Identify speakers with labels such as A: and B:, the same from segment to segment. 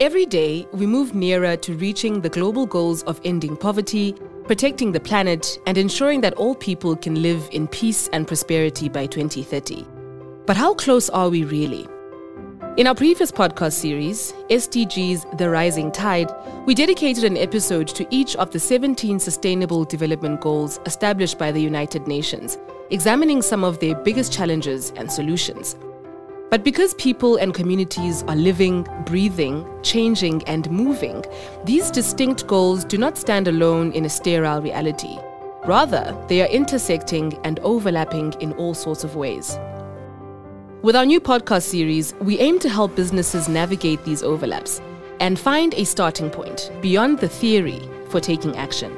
A: Every day, we move nearer to reaching the global goals of ending poverty, protecting the planet, and ensuring that all people can live in peace and prosperity by 2030. But how close are we really? In our previous podcast series, SDGs The Rising Tide, we dedicated an episode to each of the 17 Sustainable Development Goals established by the United Nations, examining some of their biggest challenges and solutions. But because people and communities are living, breathing, changing, and moving, these distinct goals do not stand alone in a sterile reality. Rather, they are intersecting and overlapping in all sorts of ways. With our new podcast series, we aim to help businesses navigate these overlaps and find a starting point beyond the theory for taking action.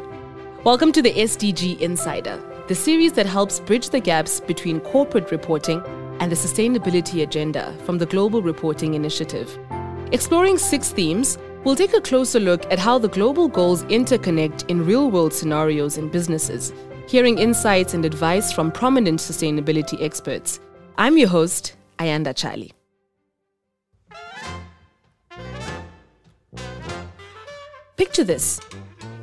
A: Welcome to the SDG Insider, the series that helps bridge the gaps between corporate reporting and the sustainability agenda from the Global Reporting Initiative. Exploring six themes, we'll take a closer look at how the global goals interconnect in real world scenarios in businesses, hearing insights and advice from prominent sustainability experts. I'm your host, Ayanda Charlie. Picture this.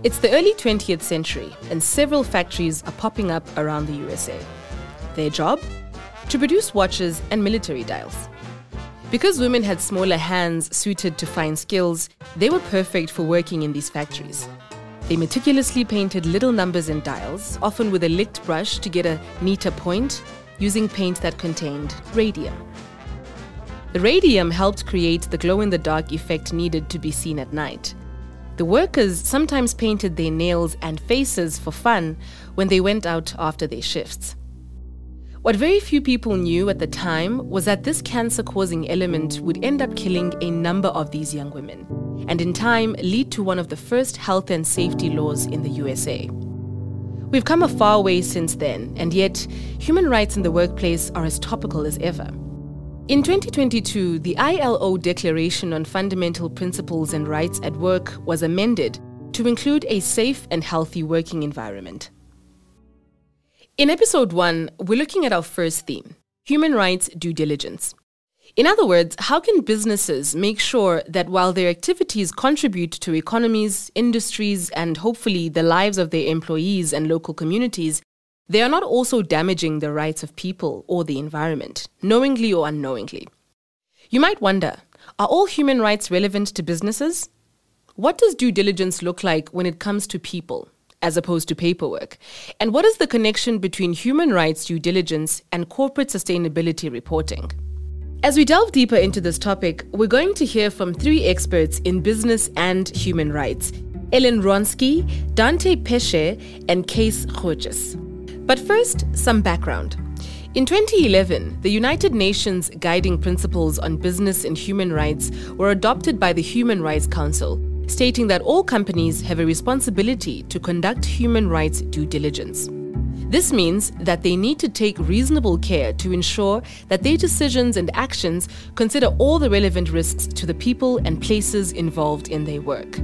A: It's the early 20th century, and several factories are popping up around the USA. Their job? To produce watches and military dials. Because women had smaller hands suited to fine skills, they were perfect for working in these factories. They meticulously painted little numbers and dials, often with a licked brush to get a neater point, using paint that contained radium. The radium helped create the glow in the dark effect needed to be seen at night. The workers sometimes painted their nails and faces for fun when they went out after their shifts. What very few people knew at the time was that this cancer causing element would end up killing a number of these young women, and in time lead to one of the first health and safety laws in the USA. We've come a far way since then, and yet human rights in the workplace are as topical as ever. In 2022, the ILO Declaration on Fundamental Principles and Rights at Work was amended to include a safe and healthy working environment. In episode one, we're looking at our first theme human rights due diligence. In other words, how can businesses make sure that while their activities contribute to economies, industries, and hopefully the lives of their employees and local communities, they are not also damaging the rights of people or the environment, knowingly or unknowingly? You might wonder are all human rights relevant to businesses? What does due diligence look like when it comes to people? As opposed to paperwork? And what is the connection between human rights due diligence and corporate sustainability reporting? As we delve deeper into this topic, we're going to hear from three experts in business and human rights Elin Wrzoncki, Dante Pesce, and Kees Gootjes. But first, some background. In 2011, the United Nations Guiding Principles on Business and Human Rights were adopted by the Human Rights Council stating that all companies have a responsibility to conduct human rights due diligence. This means that they need to take reasonable care to ensure that their decisions and actions consider all the relevant risks to the people and places involved in their work.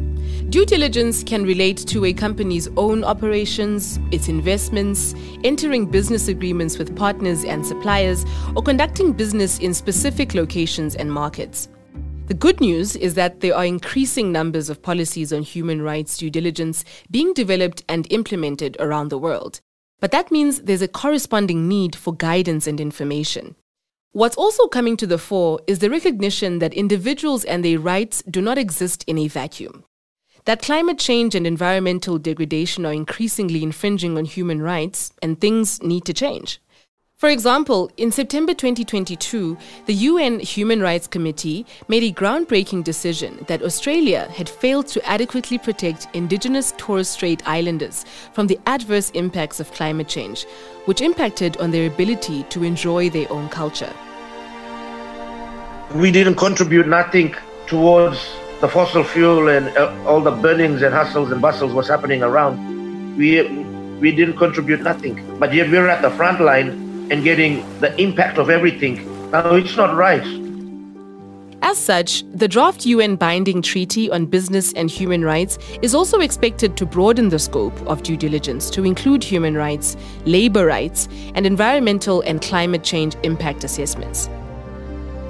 A: Due diligence can relate to a company's own operations, its investments, entering business agreements with partners and suppliers, or conducting business in specific locations and markets. The good news is that there are increasing numbers of policies on human rights due diligence being developed and implemented around the world. But that means there's a corresponding need for guidance and information. What's also coming to the fore is the recognition that individuals and their rights do not exist in a vacuum. That climate change and environmental degradation are increasingly infringing on human rights, and things need to change. For example, in September 2022, the UN Human Rights Committee made a groundbreaking decision that Australia had failed to adequately protect Indigenous Torres Strait Islanders from the adverse impacts of climate change, which impacted on their ability to enjoy their own culture.
B: We didn't contribute nothing towards the fossil fuel and uh, all the burnings and hustles and bustles was happening around. We we didn't contribute nothing, but yet we're at the front line and getting the impact of everything. No, it's not right.
A: As such, the draft UN binding treaty on business and human rights is also expected to broaden the scope of due diligence to include human rights, labor rights, and environmental and climate change impact assessments.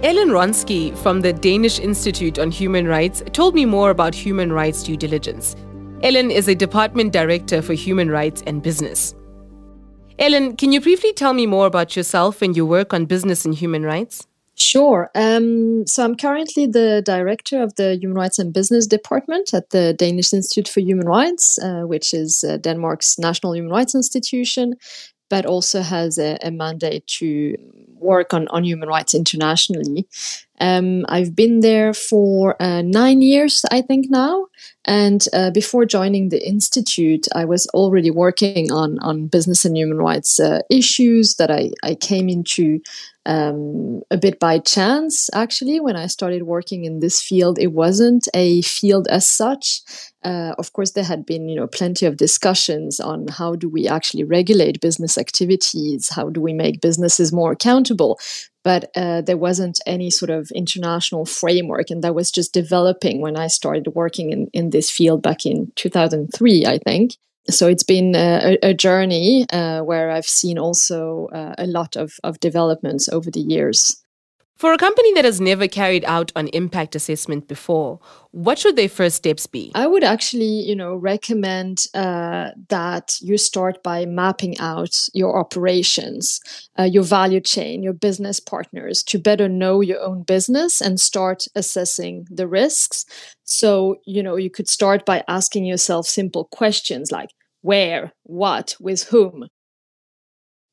A: Elin Wrzoncki from the Danish Institute on Human Rights told me more about human rights due diligence. Elin is a department director for human rights and business. Elin, can you briefly tell me more about yourself and your work on business and human rights?
C: Sure. Um, so I'm currently the director of the Human Rights and Business Department at the Danish Institute for Human Rights, uh, which is uh, Denmark's national human rights institution, but also has a, a mandate to work on, on human rights internationally. Um, I've been there for uh, nine years, I think now. And uh, before joining the institute, I was already working on on business and human rights uh, issues that I, I came into um, a bit by chance. Actually, when I started working in this field, it wasn't a field as such. Uh, of course, there had been you know plenty of discussions on how do we actually regulate business activities, how do we make businesses more accountable but uh, there wasn't any sort of international framework and that was just developing when i started working in, in this field back in 2003 i think so it's been a, a journey uh, where i've seen also uh, a lot of, of developments over the years
A: for a company that has never carried out an impact assessment before, what should their first steps be?
C: I would actually, you know, recommend uh, that you start by mapping out your operations, uh, your value chain, your business partners to better know your own business and start assessing the risks. So, you know, you could start by asking yourself simple questions like where, what, with whom.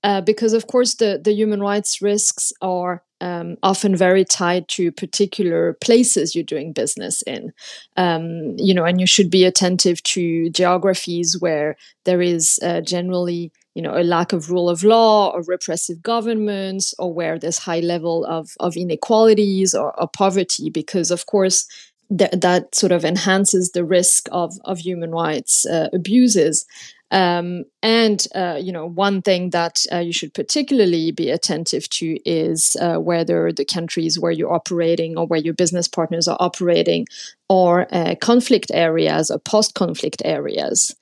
C: Uh, because of course the, the human rights risks are um, often very tied to particular places you're doing business in. Um, you know, and you should be attentive to geographies where there is uh, generally you know a lack of rule of law or repressive governments or where there's high level of, of inequalities or, or poverty because of course th- that sort of enhances the risk of, of human rights uh, abuses um, and uh, you know, one thing that uh, you should particularly be attentive to is uh, whether the countries where you're operating or where your business partners are operating are uh, conflict areas or post-conflict areas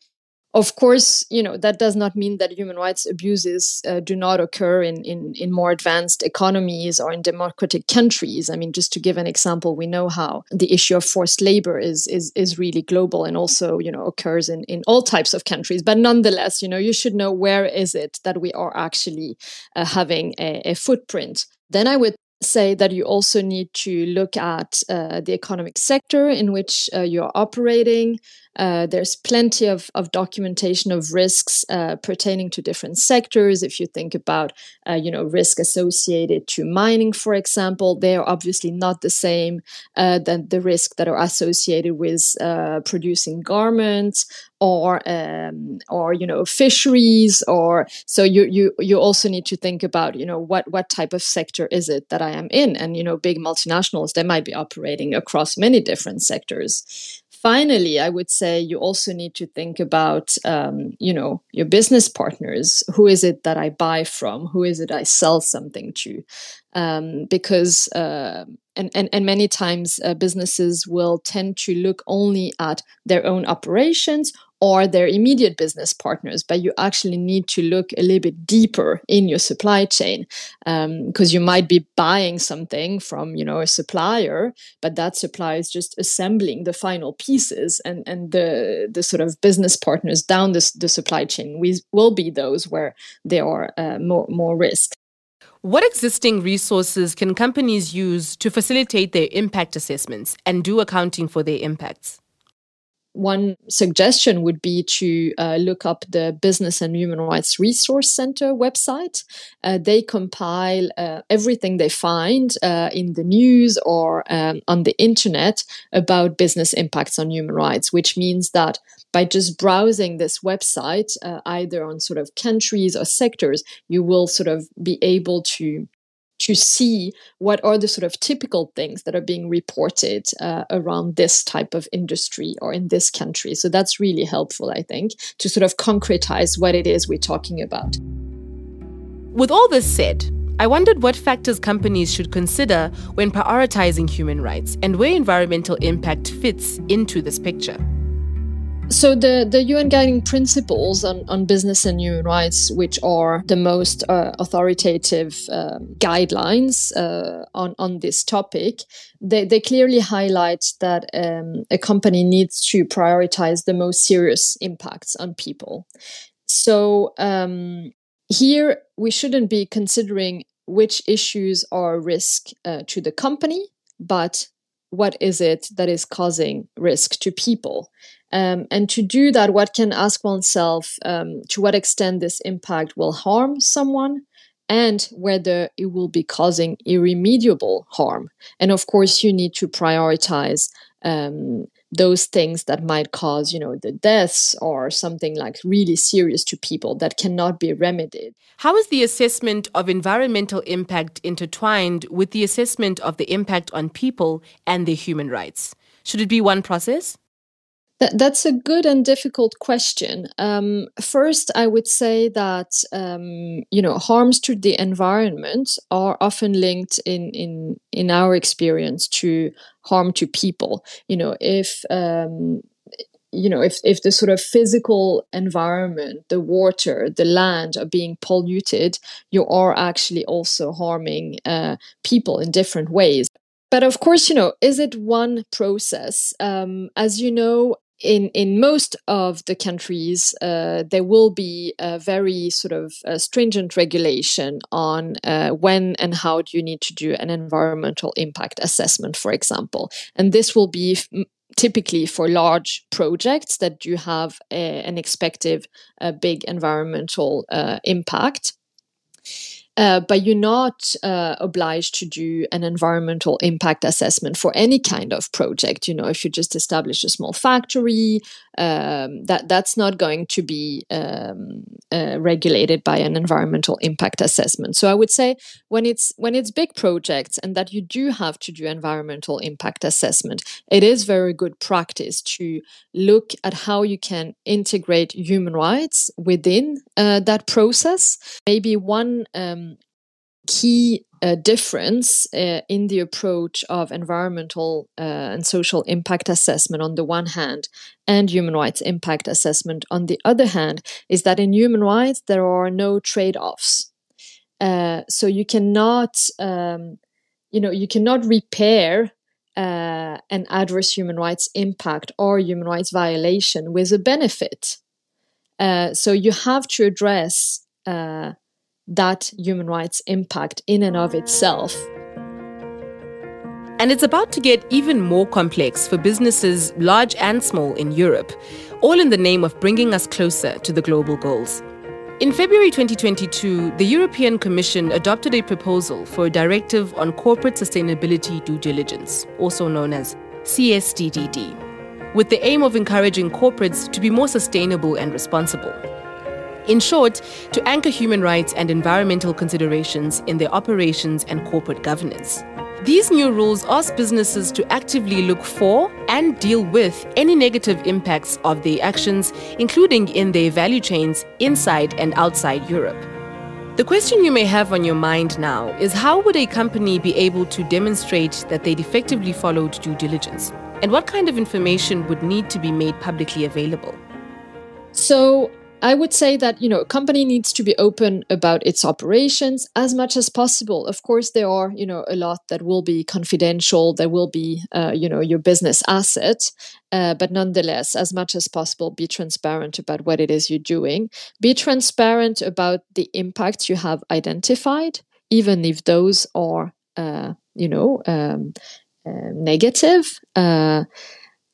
C: of course, you know that does not mean that human rights abuses uh, do not occur in, in in more advanced economies or in democratic countries. I mean, just to give an example, we know how the issue of forced labor is is is really global and also you know occurs in in all types of countries. But nonetheless, you know, you should know where is it that we are actually uh, having a, a footprint. Then I would say that you also need to look at uh, the economic sector in which uh, you're operating. Uh, there's plenty of, of documentation of risks uh, pertaining to different sectors. If you think about, uh, you know, risk associated to mining, for example, they are obviously not the same uh, than the risk that are associated with producing garments or um, or you know fisheries or so you you you also need to think about you know what what type of sector is it that I am in and you know big multinationals they might be operating across many different sectors finally i would say you also need to think about um, you know your business partners. Who is it that i buy from? Who is it i sell something to? Um, because uh, and, and, and many times uh, businesses will tend to look only at their own operations or their immediate business partners, but you actually need to look a little bit deeper in your supply chain because um, you might be buying something from you know a supplier, but that supplier is just assembling the final pieces, and and the the sort of business partners down the, the supply chain we, will be those where there are uh, more more risk.
A: What existing resources can companies use to facilitate their impact assessments and do accounting for their impacts?
C: One suggestion would be to uh, look up the Business and Human Rights Resource Center website. Uh, they compile uh, everything they find uh, in the news or um, on the internet about business impacts on human rights, which means that by just browsing this website, uh, either on sort of countries or sectors, you will sort of be able to to see what are the sort of typical things that are being reported uh, around this type of industry or in this country. So that's really helpful, I think, to sort of concretize what it is we're talking about.
A: With all this said, I wondered what factors companies should consider when prioritizing human rights and where environmental impact fits into this picture.
C: So the, the UN guiding principles on, on business and human rights, which are the most uh, authoritative um, guidelines uh, on, on this topic, they, they clearly highlight that um, a company needs to prioritize the most serious impacts on people. So um, here we shouldn't be considering which issues are a risk uh, to the company, but what is it that is causing risk to people? Um, and to do that, what can ask oneself um, to what extent this impact will harm someone and whether it will be causing irremediable harm. And of course, you need to prioritize um, those things that might cause, you know, the deaths or something like really serious to people that cannot be remedied.
A: How is the assessment of environmental impact intertwined with the assessment of the impact on people and their human rights? Should it be one process?
C: That, that's a good and difficult question. Um, first, I would say that um, you know harms to the environment are often linked in in in our experience to harm to people. You know, if um, you know if if the sort of physical environment the water the land are being polluted you are actually also harming uh, people in different ways but of course you know is it one process um, as you know in in most of the countries, uh, there will be a very sort of uh, stringent regulation on uh, when and how do you need to do an environmental impact assessment, for example, and this will be f- typically for large projects that do have a, an expected uh, big environmental uh, impact. Uh, but you're not uh, obliged to do an environmental impact assessment for any kind of project. You know, if you just establish a small factory, um, that that's not going to be um, uh, regulated by an environmental impact assessment. So I would say when it's when it's big projects and that you do have to do environmental impact assessment, it is very good practice to look at how you can integrate human rights within uh, that process. Maybe one um, key uh, difference uh, in the approach of environmental uh, and social impact assessment on the one hand and human rights impact assessment on the other hand is that in human rights there are no trade-offs. Uh, so you cannot um, you know you cannot repair uh, an adverse human rights impact or human rights violation with a benefit. Uh, so you have to address that human rights impact in and of itself.
A: And it's about to get even more complex for businesses, large and small, in Europe, all in the name of bringing us closer to the global goals. In February 2022, the European Commission adopted a proposal for a directive on corporate sustainability due diligence, also known as CSDDD, with the aim of encouraging corporates to be more sustainable and responsible. In short, to anchor human rights and environmental considerations in their operations and corporate governance. These new rules ask businesses to actively look for and deal with any negative impacts of their actions, including in their value chains inside and outside Europe. The question you may have on your mind now is how would a company be able to demonstrate that they'd effectively followed due diligence? And what kind of information would need to be made publicly available?
C: So, I would say that you know a company needs to be open about its operations as much as possible. Of course, there are you know a lot that will be confidential. There will be uh, you know your business assets, uh, but nonetheless, as much as possible, be transparent about what it is you're doing. Be transparent about the impacts you have identified, even if those are uh, you know um, uh, negative.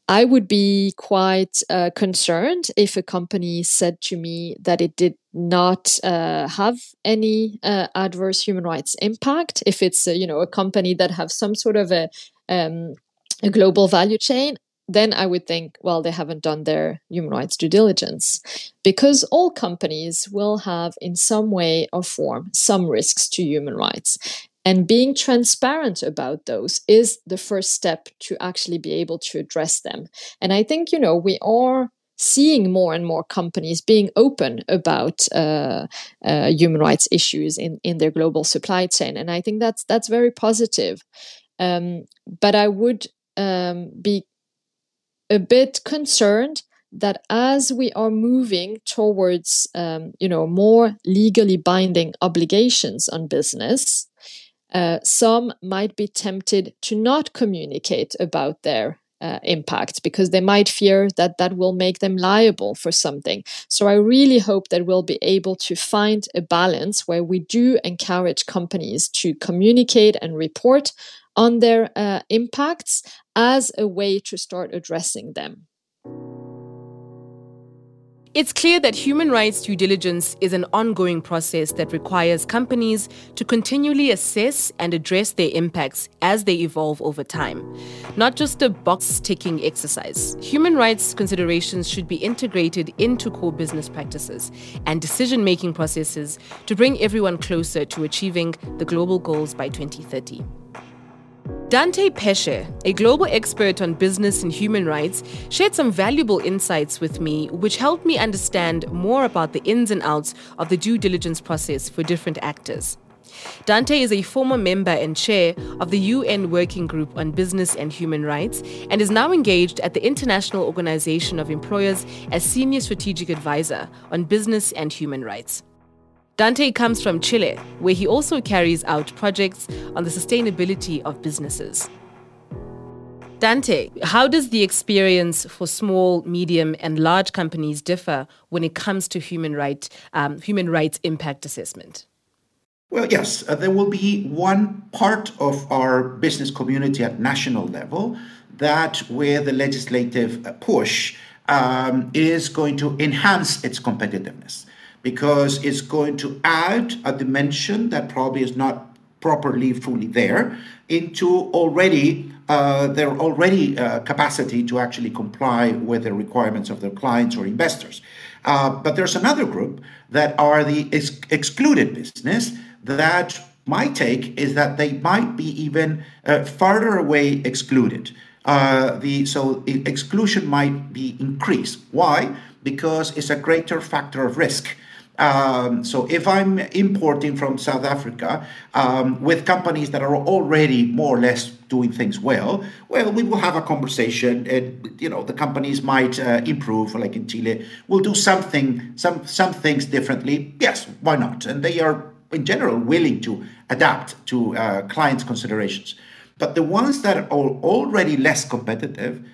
C: Uh, I would be quite uh, concerned if a company said to me that it did not uh, have any uh, adverse human rights impact. If it's you know a company that have some sort of a um, a global value chain, then I would think, well, they haven't done their human rights due diligence. Because all companies will have, in some way or form, some risks to human rights. And being transparent about those is the first step to actually be able to address them. And I think, you know, we are seeing more and more companies being open about uh, uh, human rights issues in, in their global supply chain. And I think that's, that's very positive. Um, but I would um, be a bit concerned that as we are moving towards, um, you know, more legally binding obligations on business, uh, some might be tempted to not communicate about their uh, impact because they might fear that that will make them liable for something. So I really hope that we'll be able to find a balance where we do encourage companies to communicate and report on their uh, impacts as a way to start addressing them.
A: It's clear that human rights due diligence is an ongoing process that requires companies to continually assess and address their impacts as they evolve over time. Not just a box ticking exercise. Human rights considerations should be integrated into core business practices and decision making processes to bring everyone closer to achieving the global goals by 2030. Dante Pesce, a global expert on business and human rights, shared some valuable insights with me, which helped me understand more about the ins and outs of the due diligence process for different actors. Dante is a former member and chair of the UN Working Group on Business and Human Rights and is now engaged at the International Organization of Employers as Senior Strategic Advisor on Business and Human Rights. Dante comes from Chile, where he also carries out projects on the sustainability of businesses. Dante, how does the experience for small, medium, and large companies differ when it comes to human, right, um, human rights impact assessment?
D: Well, yes, uh, there will be one part of our business community at national level that, where the legislative push, um, is going to enhance its competitiveness because it's going to add a dimension that probably is not properly fully there into already uh, their already uh, capacity to actually comply with the requirements of their clients or investors. Uh, but there's another group that are the ex- excluded business that my take is that they might be even uh, farther away excluded. Uh, the so exclusion might be increased. Why? Because it's a greater factor of risk. Um, so if I'm importing from South Africa um, with companies that are already more or less doing things well, well, we will have a conversation, and you know the companies might uh, improve. Like in Chile, we'll do something, some some things differently. Yes, why not? And they are in general willing to adapt to uh, clients' considerations. But the ones that are already less competitive,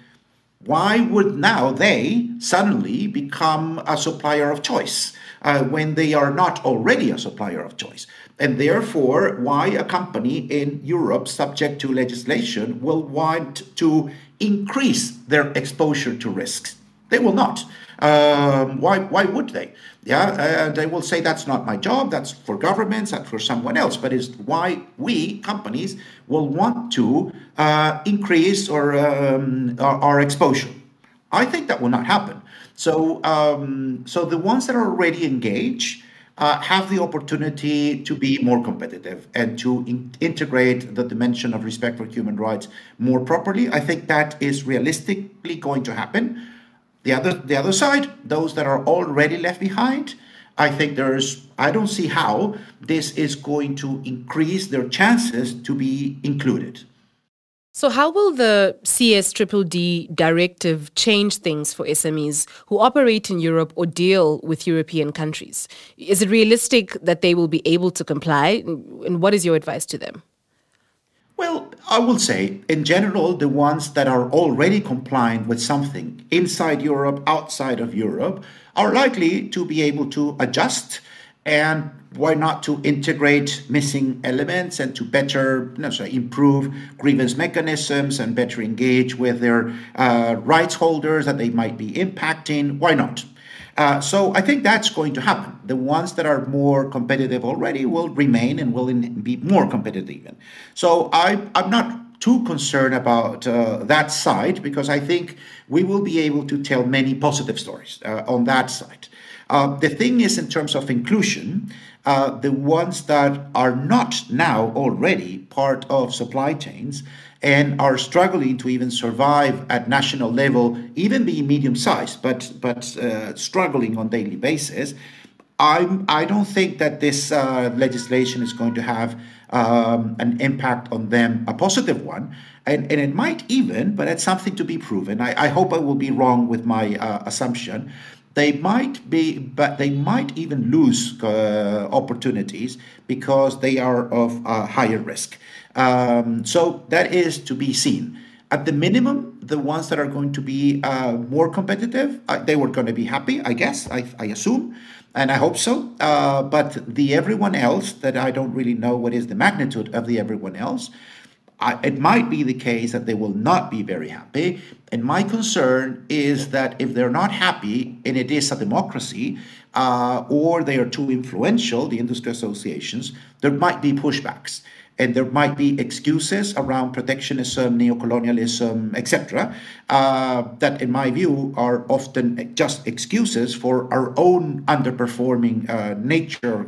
D: why would now they suddenly become a supplier of choice? Uh, when they are not already a supplier of choice. And therefore, why a company in Europe, subject to legislation, will want to increase their exposure to risks? They will not. Um, why, why would they? Yeah, and they will say that's not my job, that's for governments, that's for someone else. But it's why we, companies, will want to uh, increase or um, our, our exposure. I think that will not happen. So, um, so the ones that are already engaged uh, have the opportunity to be more competitive and to in- integrate the dimension of respect for human rights more properly. I think that is realistically going to happen. The other, the other side, those that are already left behind, I think there's, I don't see how this is going to increase their chances to be included.
A: So, how will the CSDDD directive change things for SMEs who operate in Europe or deal with European countries? Is it realistic that they will be able to comply? And what is your advice to them?
D: Well, I will say, in general, the ones that are already compliant with something inside Europe, outside of Europe, are likely to be able to adjust and why not to integrate missing elements and to better you know, so improve grievance mechanisms and better engage with their uh, rights holders that they might be impacting why not uh, so I think that's going to happen. The ones that are more competitive already will remain and will be more competitive. So I, I'm not too concerned about uh, that side because I think we will be able to tell many positive stories uh, on that side. Uh, the thing is, in terms of inclusion, uh, the ones that are not now already part of supply chains and are struggling to even survive at national level, even being medium sized, but but uh, struggling on daily basis. I'm, I don't think that this uh, legislation is going to have um, an impact on them, a positive one. And, and it might even, but it's something to be proven. I, I hope I will be wrong with my uh, assumption. They might be, but they might even lose uh, opportunities because they are of higher risk. Um, so that is to be seen. At the minimum, the ones that are going to be uh, more competitive, uh, they were going to be happy, I guess, I, I assume, and I hope so. Uh, but the everyone else, that I don't really know what is the magnitude of the everyone else, I, it might be the case that they will not be very happy. And my concern is that if they're not happy, and it is a democracy, uh, or they are too influential, the industry associations, there might be pushbacks and there might be excuses around protectionism, neocolonialism, etc., uh, that, in my view, are often just excuses for our own underperforming uh, nature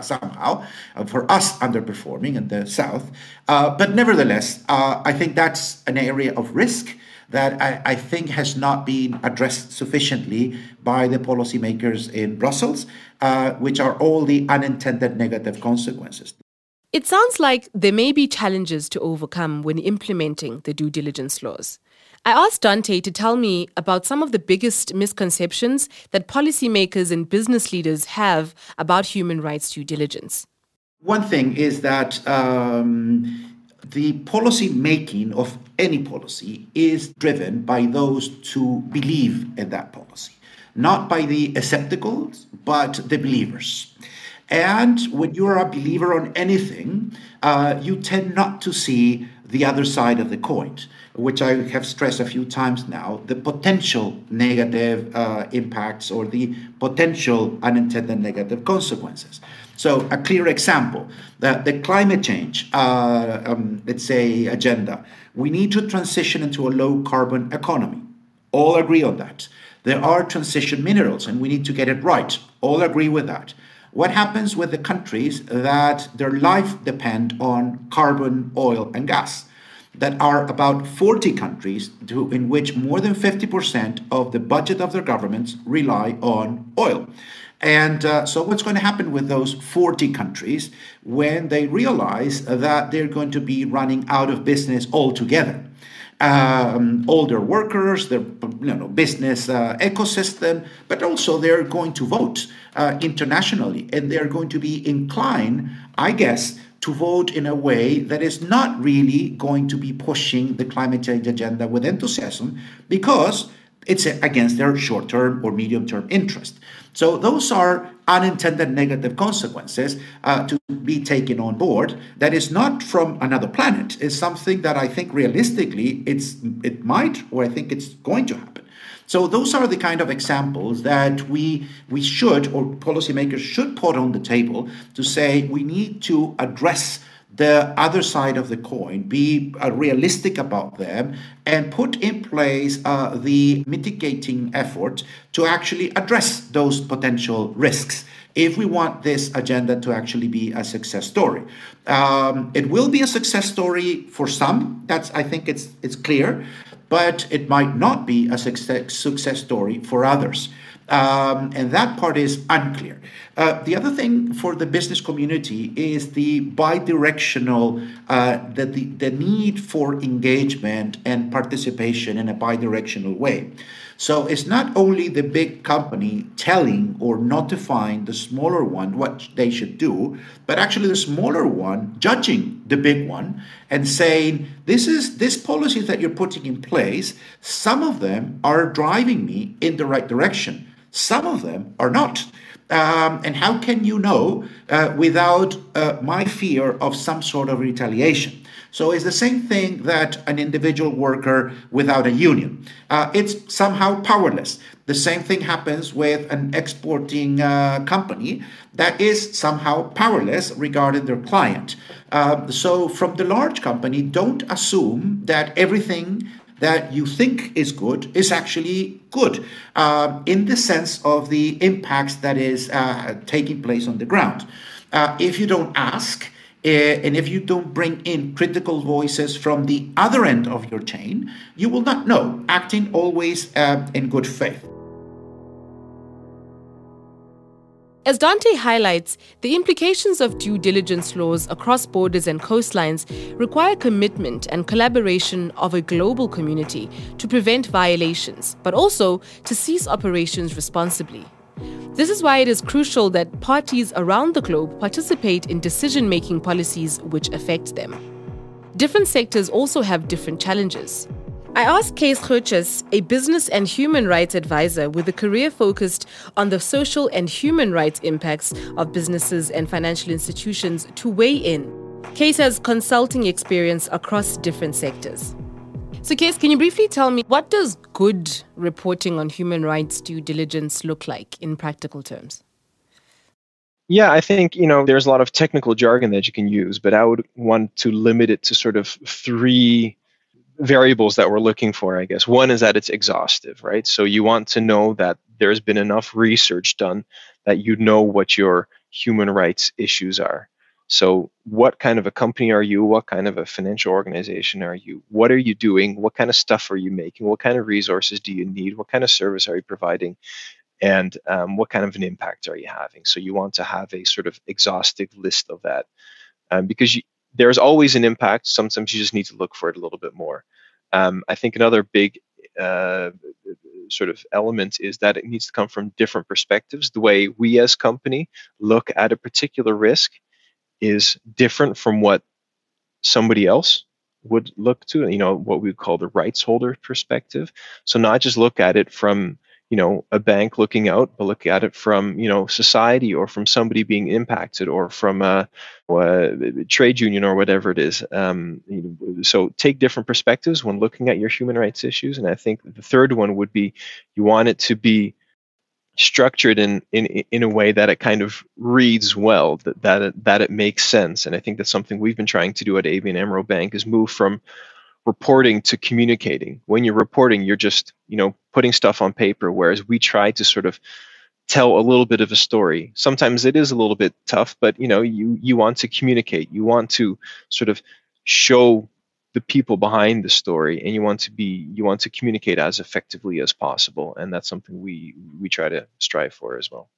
D: somehow uh, for us underperforming in the south uh, but nevertheless uh, i think that's an area of risk that I, I, think has not been addressed sufficiently by the policymakers in brussels uh, which are all the unintended negative consequences
A: it sounds like there may be challenges to overcome when implementing the due diligence laws. I asked Dante to tell me about some of the biggest misconceptions that policymakers and business leaders have about human rights due diligence.
D: One thing is that um, the policy making of any policy is driven by those who believe in that policy, not by the skepticals, but the believers. And when you are a believer on anything, uh, you tend not to see the other side of the coin, which I have stressed a few times now the potential negative uh, impacts or the potential unintended negative consequences. So, a clear example the, the climate change, uh, um, let's say, agenda. We need to transition into a low carbon economy. All agree on that. There are transition minerals, and we need to get it right. All agree with that. What happens with the countries that their life depend on carbon, oil, and gas? That are about 40 countries to, in which more than 50% of the budget of their governments rely on oil. And uh, so, what's going to happen with those 40 countries when they realize that they're going to be running out of business altogether? um, older workers, their you know, business uh, ecosystem, but also they're going to vote uh, internationally and they're going to be inclined, I guess, to vote in a way that is not really going to be pushing the climate change agenda with enthusiasm because it's against their short term or medium term interest. So those are unintended negative consequences uh, to be taken on board. That is not from another planet. It's something that I think realistically it's it might or I think it's going to happen. So those are the kind of examples that we we should or policymakers should put on the table to say we need to address the other side of the coin, be uh, realistic about them, and put in place uh, the mitigating effort to actually address those potential risks if we want this agenda to actually be a success story. Um, it will be a success story for some. That's I think it's it's clear, but it might not be a success success story for others. Um, and that part is unclear. Uh, the other thing for the business community is the bi-directional, uh, the, the, the need for engagement and participation in a bi-directional way. So it's not only the big company telling or notifying the smaller one what they should do, but actually the smaller one judging the big one and saying, this is this policies that you're putting in place, some of them are driving me in the right direction. Some of them are not. Um, and how can you know uh, without uh, my fear of some sort of retaliation? So it's the same thing that an individual worker without a union. Uh, it's somehow powerless. The same thing happens with an exporting uh, company that is somehow powerless regarding their client. Uh, so, from the large company, don't assume that everything that you think is good is actually good uh, in the sense of the impacts that is uh, taking place on the ground. Uh, if you don't ask, and if you don't bring in critical voices from the other end of your chain, you will not know, acting always uh, in good faith.
A: As Dante highlights, the implications of due diligence laws across borders and coastlines require commitment and collaboration of a global community to prevent violations, but also to cease operations responsibly. This is why it is crucial that parties around the globe participate in decision making policies which affect them. Different sectors also have different challenges. I asked Kees Gootjes, a business and human rights advisor with a career focused on the social and human rights impacts of businesses and financial institutions, to weigh in. Kees has consulting experience across different sectors. So, Kees, can you briefly tell me what does good reporting on human rights due diligence look like in practical terms?
E: Yeah, I think you know there's a lot of technical jargon that you can use, but I would want to limit it to sort of three variables that we're looking for, I guess. One is that it's exhaustive, right? So you want to know that there's been enough research done that you know what your human rights issues are. So, what kind of a company are you? What kind of a financial organization are you? What are you doing? What kind of stuff are you making? What kind of resources do you need? What kind of service are you providing? And um, what kind of an impact are you having? So, you want to have a sort of exhaustive list of that um, because you, there's always an impact. Sometimes you just need to look for it a little bit more. Um, I think another big uh, sort of element is that it needs to come from different perspectives. The way we as company look at a particular risk is different from what somebody else would look to. You know what we call the rights holder perspective. So not just look at it from you know a bank looking out but look at it from you know society or from somebody being impacted or from a, a trade union or whatever it is um, so take different perspectives when looking at your human rights issues and i think the third one would be you want it to be structured in in in a way that it kind of reads well that that it, that it makes sense and i think that's something we've been trying to do at ABN AMRO Bank is move from reporting to communicating. When you're reporting, you're just, you know, putting stuff on paper, whereas we try to sort of tell a little bit of a story. Sometimes it is a little bit tough, but you know, you you want to communicate. You want to sort of show the people behind the story and you want to be you want to communicate as effectively as possible and that's something we we try to strive for as well.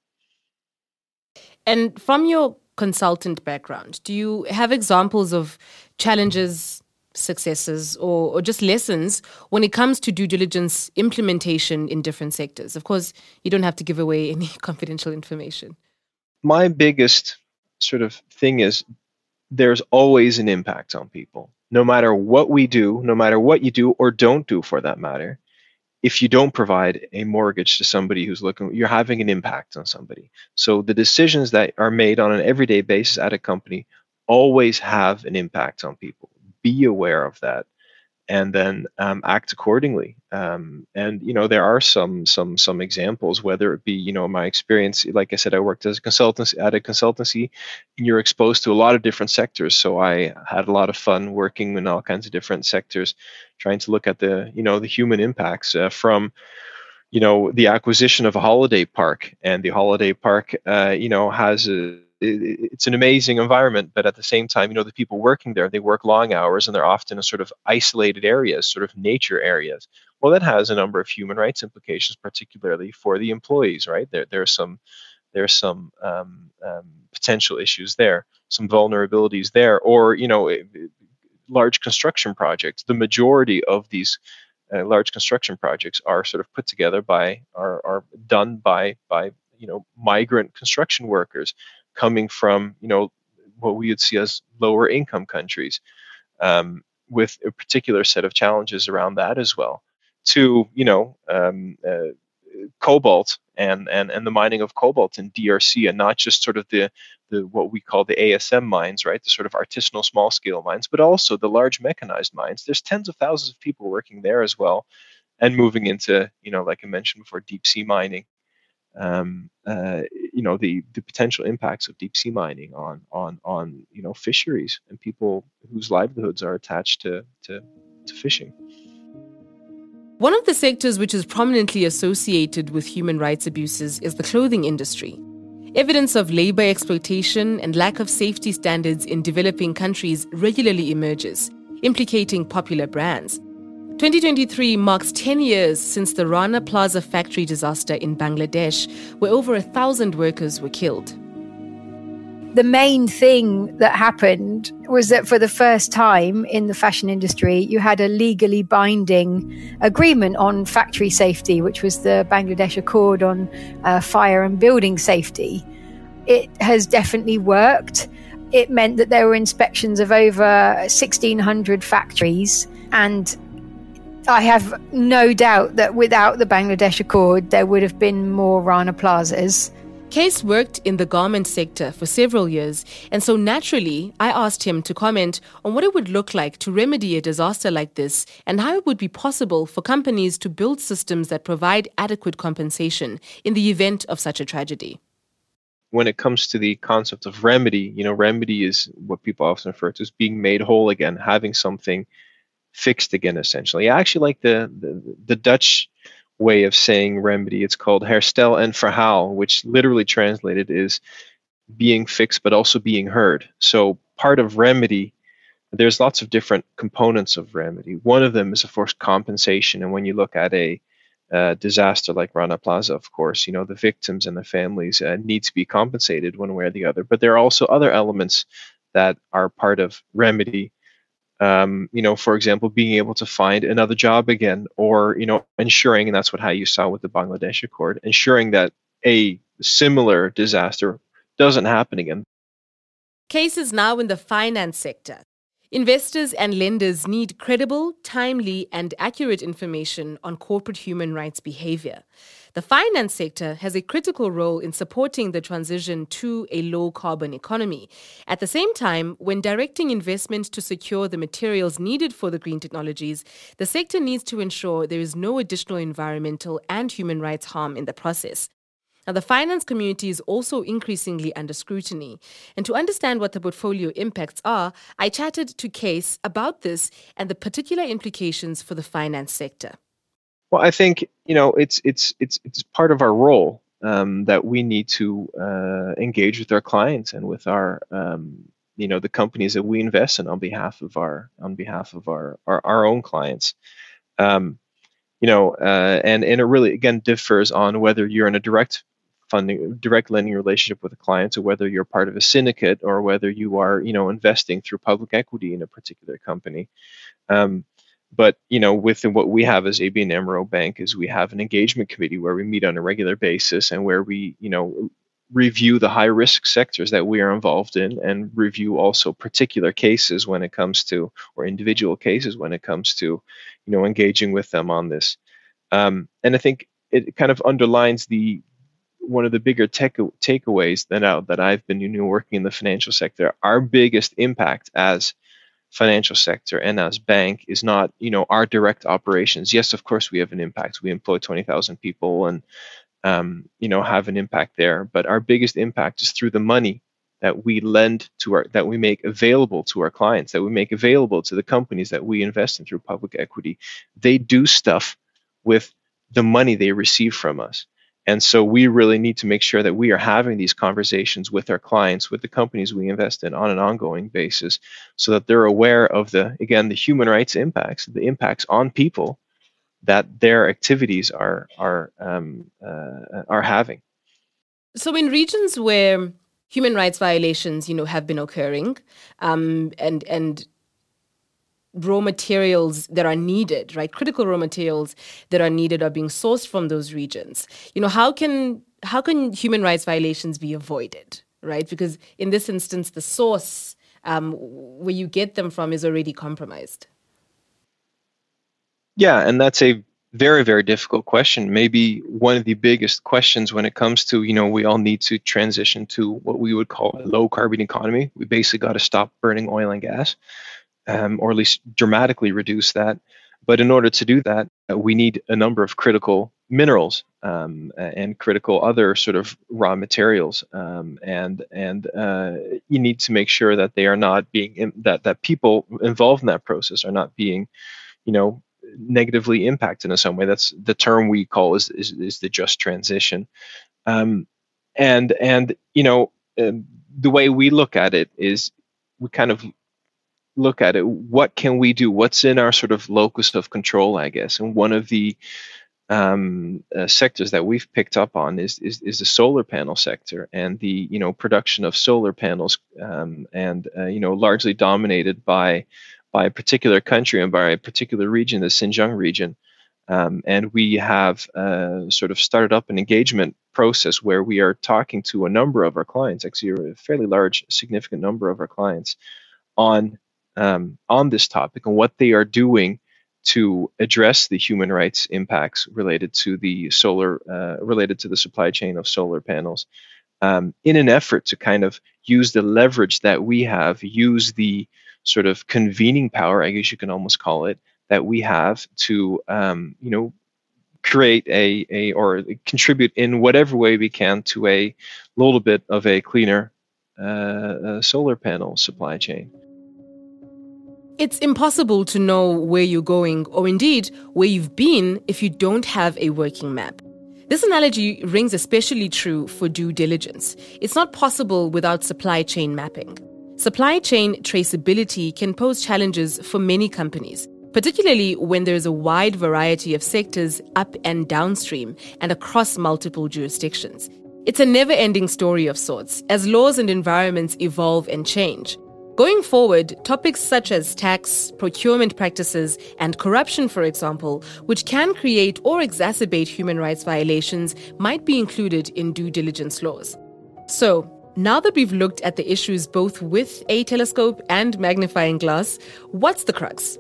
A: And from your consultant background, do you have examples of challenges successes or, or just lessons when it comes to due diligence implementation in different sectors? Of course, you don't have to give away any confidential information.
E: My biggest sort of thing is there's always an impact on people. No matter what we do, no matter what you do or don't do for that matter, if you don't provide a mortgage to somebody who's looking, you're having an impact on somebody. So the decisions that are made on an everyday basis at a company always have an impact on people be aware of that and then um, act accordingly. Um, and you know there are some some some examples, whether it be you know my experience, like I said, I worked as a consultant at a consultancy, and you're exposed to a lot of different sectors. So I had a lot of fun working in all kinds of different sectors, trying to look at the you know the human impacts uh, from you know the acquisition of a holiday park, and the holiday park uh, you know has a it's an amazing environment, but at the same time, you know, the people working there, they work long hours and they're often in sort of isolated areas, sort of nature areas. Well, that has a number of human rights implications, particularly for the employees, right? There, there are some, there are some um, um, potential issues there, some vulnerabilities there, or you know, large construction projects. The majority of these uh, large construction projects are sort of put together by, are, are done by, by you know, migrant construction workers coming from you know what we would see as lower income countries um, with a particular set of challenges around that as well. To you know um, uh, cobalt and, and and the mining of cobalt in DRC and not just sort of the the what we call the ASM mines right the sort of artisanal small scale mines but also the large mechanized mines. There's tens of thousands of people working there as well and moving into you know like I mentioned before deep sea mining um, uh, you know the the potential impacts of deep sea mining on on on you know fisheries and people whose livelihoods are attached to to, to fishing.
A: One of the sectors which is prominently associated with human rights abuses is the clothing industry. Evidence of labor exploitation and lack of safety standards in developing countries regularly emerges, implicating popular brands. 2023 marks 10 years since the Rana Plaza factory disaster in Bangladesh, where over a thousand workers were killed.
F: The main thing that happened was that for the first time in the fashion industry, you had a legally binding agreement on factory safety, which was the Bangladesh Accord on uh, fire and building safety. It has definitely worked. It meant that there were inspections of over 1,600 factories and I have no doubt that without the Bangladesh Accord, there would have been more Rana plazas.
A: Kees worked in the garment sector for several years, and so naturally, I asked him to comment on what it would look like to remedy a disaster like this and how it would be possible for companies to build systems that provide adequate compensation in the event of such a tragedy.
E: When it comes to the concept of remedy, you know, remedy is what people often refer to as being made whole again, having something fixed again essentially. I actually like the, the, the dutch way of saying remedy. It's called herstel en verhaal which literally translated is being fixed but also being heard. So part of remedy there's lots of different components of remedy. One of them is of course compensation. And when you look at a uh, disaster like Rana Plaza, of course, you know the victims and the families uh, need to be compensated one way or the other. But there are also other elements that are part of remedy um, you know, for example, being able to find another job again, or you know, ensuring, and that's what how you saw with the Bangladesh Accord, ensuring that a similar disaster doesn't happen again.
A: Cases now in the finance sector. Investors and lenders need credible, timely, and accurate information on corporate human rights behavior. The finance sector has a critical role in supporting the transition to a low carbon economy. At the same time, when directing investment to secure the materials needed for the green technologies, the sector needs to ensure there is no additional environmental and human rights harm in the process. Now, the finance community is also increasingly under scrutiny. And to understand what the portfolio impacts are, I chatted to Kees about this and the particular implications for the finance sector.
E: Well, I think you know it's it's it's it's part of our role um, that we need to uh, engage with our clients and with our um, you know the companies that we invest in on behalf of our on behalf of our our, our own clients. Um, you know, uh, and and it really again differs on whether you're in a direct funding direct lending relationship with a client or whether you're part of a syndicate or whether you are you know investing through public equity in a particular company. Um, but you know with what we have as ABN AMRO Bank is we have an engagement committee where we meet on a regular basis and where we you know review the high risk sectors that we are involved in and review also particular cases when it comes to or individual cases when it comes to you know engaging with them on this. Um, and i think it kind of underlines the one of the bigger take, takeaways that that I've been you know, working in the financial sector. Our biggest impact as financial sector and as bank is not you know our direct operations. Yes, of course we have an impact. We employ twenty thousand people and um, you know have an impact there. But our biggest impact is through the money that we lend to our that we make available to our clients that we make available to the companies that we invest in through public equity they do stuff with the money they receive from us and so we really need to make sure that we are having these conversations with our clients, with the companies we invest in on an ongoing basis, so that they're aware of the, again, the human rights impacts, the impacts on people that their activities are, are, um, uh, are having.
A: So in regions where human rights violations, you know, have been occurring, um, and, and raw materials that are needed, right? Critical raw materials that are needed are being sourced from those regions. You know, how can how can human rights violations be avoided, right? Because in this instance, the source um, where you get them from is already compromised.
E: Yeah, and that's a very very difficult question maybe one of the biggest questions when it comes to you know we all need to transition to what we would call a low carbon economy we basically got to stop burning oil and gas um, or at least dramatically reduce that. But in order to do that, uh, we need a number of critical minerals um, and critical other sort of raw materials, um, and and uh, you need to make sure that they are not being in, that that people involved in that process are not being, you know, negatively impacted in some way. That's the term we call is is, is the just transition, um, and and you know um, the way we look at it is we kind of look at it. What can we do? What's in our sort of locus of control, I guess? And one of the um, uh, sectors that we've picked up on is, is, is the solar panel sector and the you know production of solar panels um, and uh, you know largely dominated by by a particular country and by a particular region, the Xinjiang region. Um, and we have uh, sort of started up an engagement process where we are talking to a number of our clients, actually a fairly large, significant number of our clients, on um, on this topic and what they are doing to address the human rights impacts related to the solar uh, related to the supply chain of solar panels um, in an effort to kind of use the leverage that we have use the sort of convening power i guess you can almost call it that we have to um, you know create a, a or contribute in whatever way we can to a little bit of a cleaner uh, uh, solar panel supply chain
A: it's impossible to know where you're going, or indeed where you've been, if you don't have a working map. This analogy rings especially true for due diligence. It's not possible without supply chain mapping. Supply chain traceability can pose challenges for many companies, particularly when there's a wide variety of sectors up and downstream and across multiple jurisdictions. It's a never ending story of sorts as laws and environments evolve and change. Going forward, topics such as tax, procurement practices, and corruption, for example, which can create or exacerbate human rights violations, might be included in due diligence laws. So, now that we've looked at the issues both with a telescope and magnifying glass, what's the crux?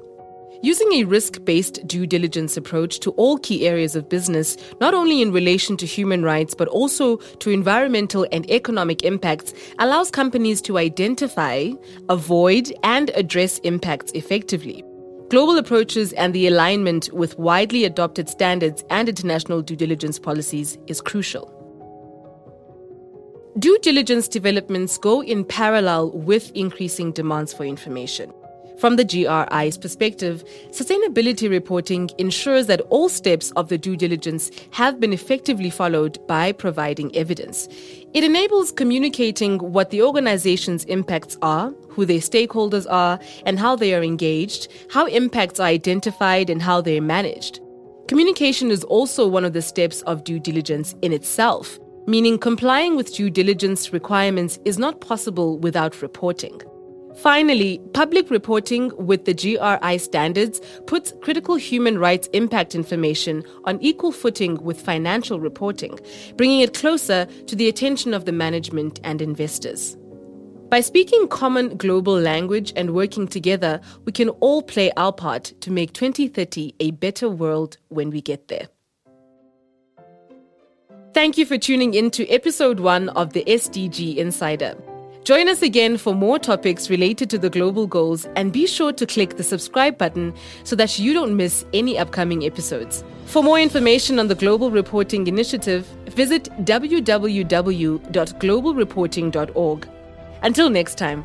A: Using a risk based due diligence approach to all key areas of business, not only in relation to human rights, but also to environmental and economic impacts, allows companies to identify, avoid, and address impacts effectively. Global approaches and the alignment with widely adopted standards and international due diligence policies is crucial. Due diligence developments go in parallel with increasing demands for information. From the GRI's perspective, sustainability reporting ensures that all steps of the due diligence have been effectively followed by providing evidence. It enables communicating what the organization's impacts are, who their stakeholders are, and how they are engaged, how impacts are identified, and how they are managed. Communication is also one of the steps of due diligence in itself, meaning complying with due diligence requirements is not possible without reporting. Finally, public reporting with the GRI standards puts critical human rights impact information on equal footing with financial reporting, bringing it closer to the attention of the management and investors. By speaking common global language and working together, we can all play our part to make 2030 a better world when we get there. Thank you for tuning in to episode one of the SDG Insider. Join us again for more topics related to the global goals and be sure to click the subscribe button so that you don't miss any upcoming episodes. For more information on the Global Reporting Initiative, visit www.globalreporting.org. Until next time.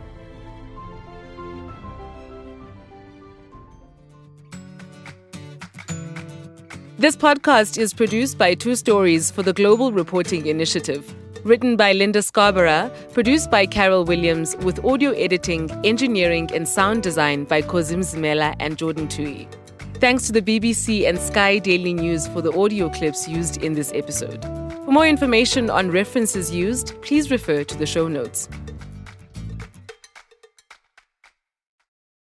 A: This podcast is produced by Two Stories for the Global Reporting Initiative. Written by Linda Scarborough, produced by Carol Williams, with audio editing, engineering, and sound design by Kozim Zmela and Jordan Tui. Thanks to the BBC and Sky Daily News for the audio clips used in this episode. For more information on references used, please refer to the show notes.